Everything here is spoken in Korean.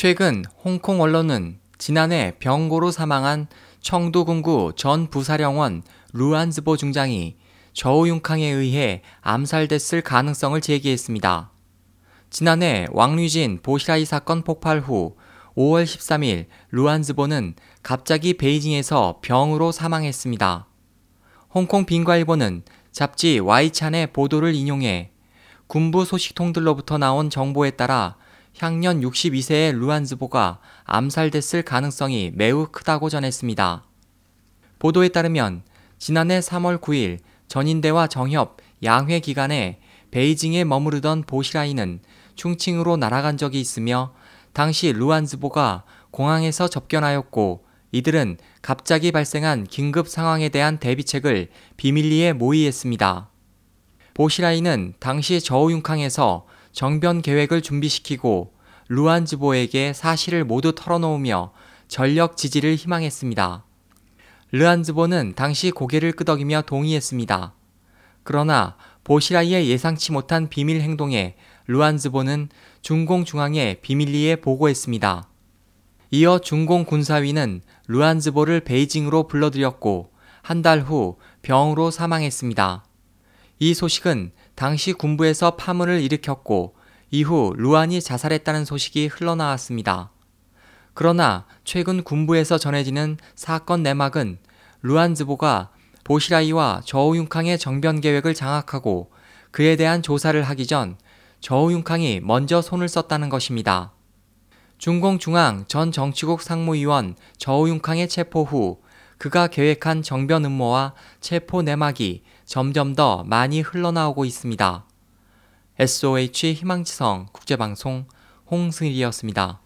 최근 홍콩 언론은 지난해 병고로 사망한 청두군구 전 부사령원 루안즈보 중장이 저우융캉에 의해 암살됐을 가능성을 제기했습니다. 지난해 왕류진 보시라이 사건 폭발 후 5월 13일 루안즈보는 갑자기 베이징에서 병으로 사망했습니다. 홍콩 빈과일보는 잡지 와이찬의 보도를 인용해 군부 소식통들로부터 나온 정보에 따라 향년 62세의 루안즈보가 암살됐을 가능성이 매우 크다고 전했습니다. 보도에 따르면 지난해 3월 9일 전인대와 정협 양회 기간에 베이징에 머무르던 보시라이는 충칭으로 날아간 적이 있으며 당시 루안즈보가 공항에서 접견하였고 이들은 갑자기 발생한 긴급 상황에 대한 대비책을 비밀리에 모의했습니다. 보시라이는 당시 저우융캉에서 정변 계획을 준비시키고 루안즈보에게 사실을 모두 털어놓으며 전력 지지를 희망했습니다. 르안즈보는 당시 고개를 끄덕이며 동의했습니다. 그러나 보시라이의 예상치 못한 비밀 행동에 루안즈보는 중공 중앙에 비밀리에 보고했습니다. 이어 중공 군사위는 루안즈보를 베이징으로 불러들였고 한 달 후 병으로 사망했습니다. 이 소식은 당시 군부에서 파문을 일으켰고 이후 루안이 자살했다는 소식이 흘러나왔습니다. 그러나 최근 군부에서 전해지는 사건 내막은 루안즈보가 보시라이와 저우융캉의 정변 계획을 장악하고 그에 대한 조사를 하기 전 저우융캉이 먼저 손을 썼다는 것입니다. 중공중앙 전 정치국 상무위원 저우융캉의 체포 후 그가 계획한 정변 음모와 체포 내막이 점점 더 많이 흘러나오고 있습니다. SOH 희망지성 국제방송 홍승일이었습니다.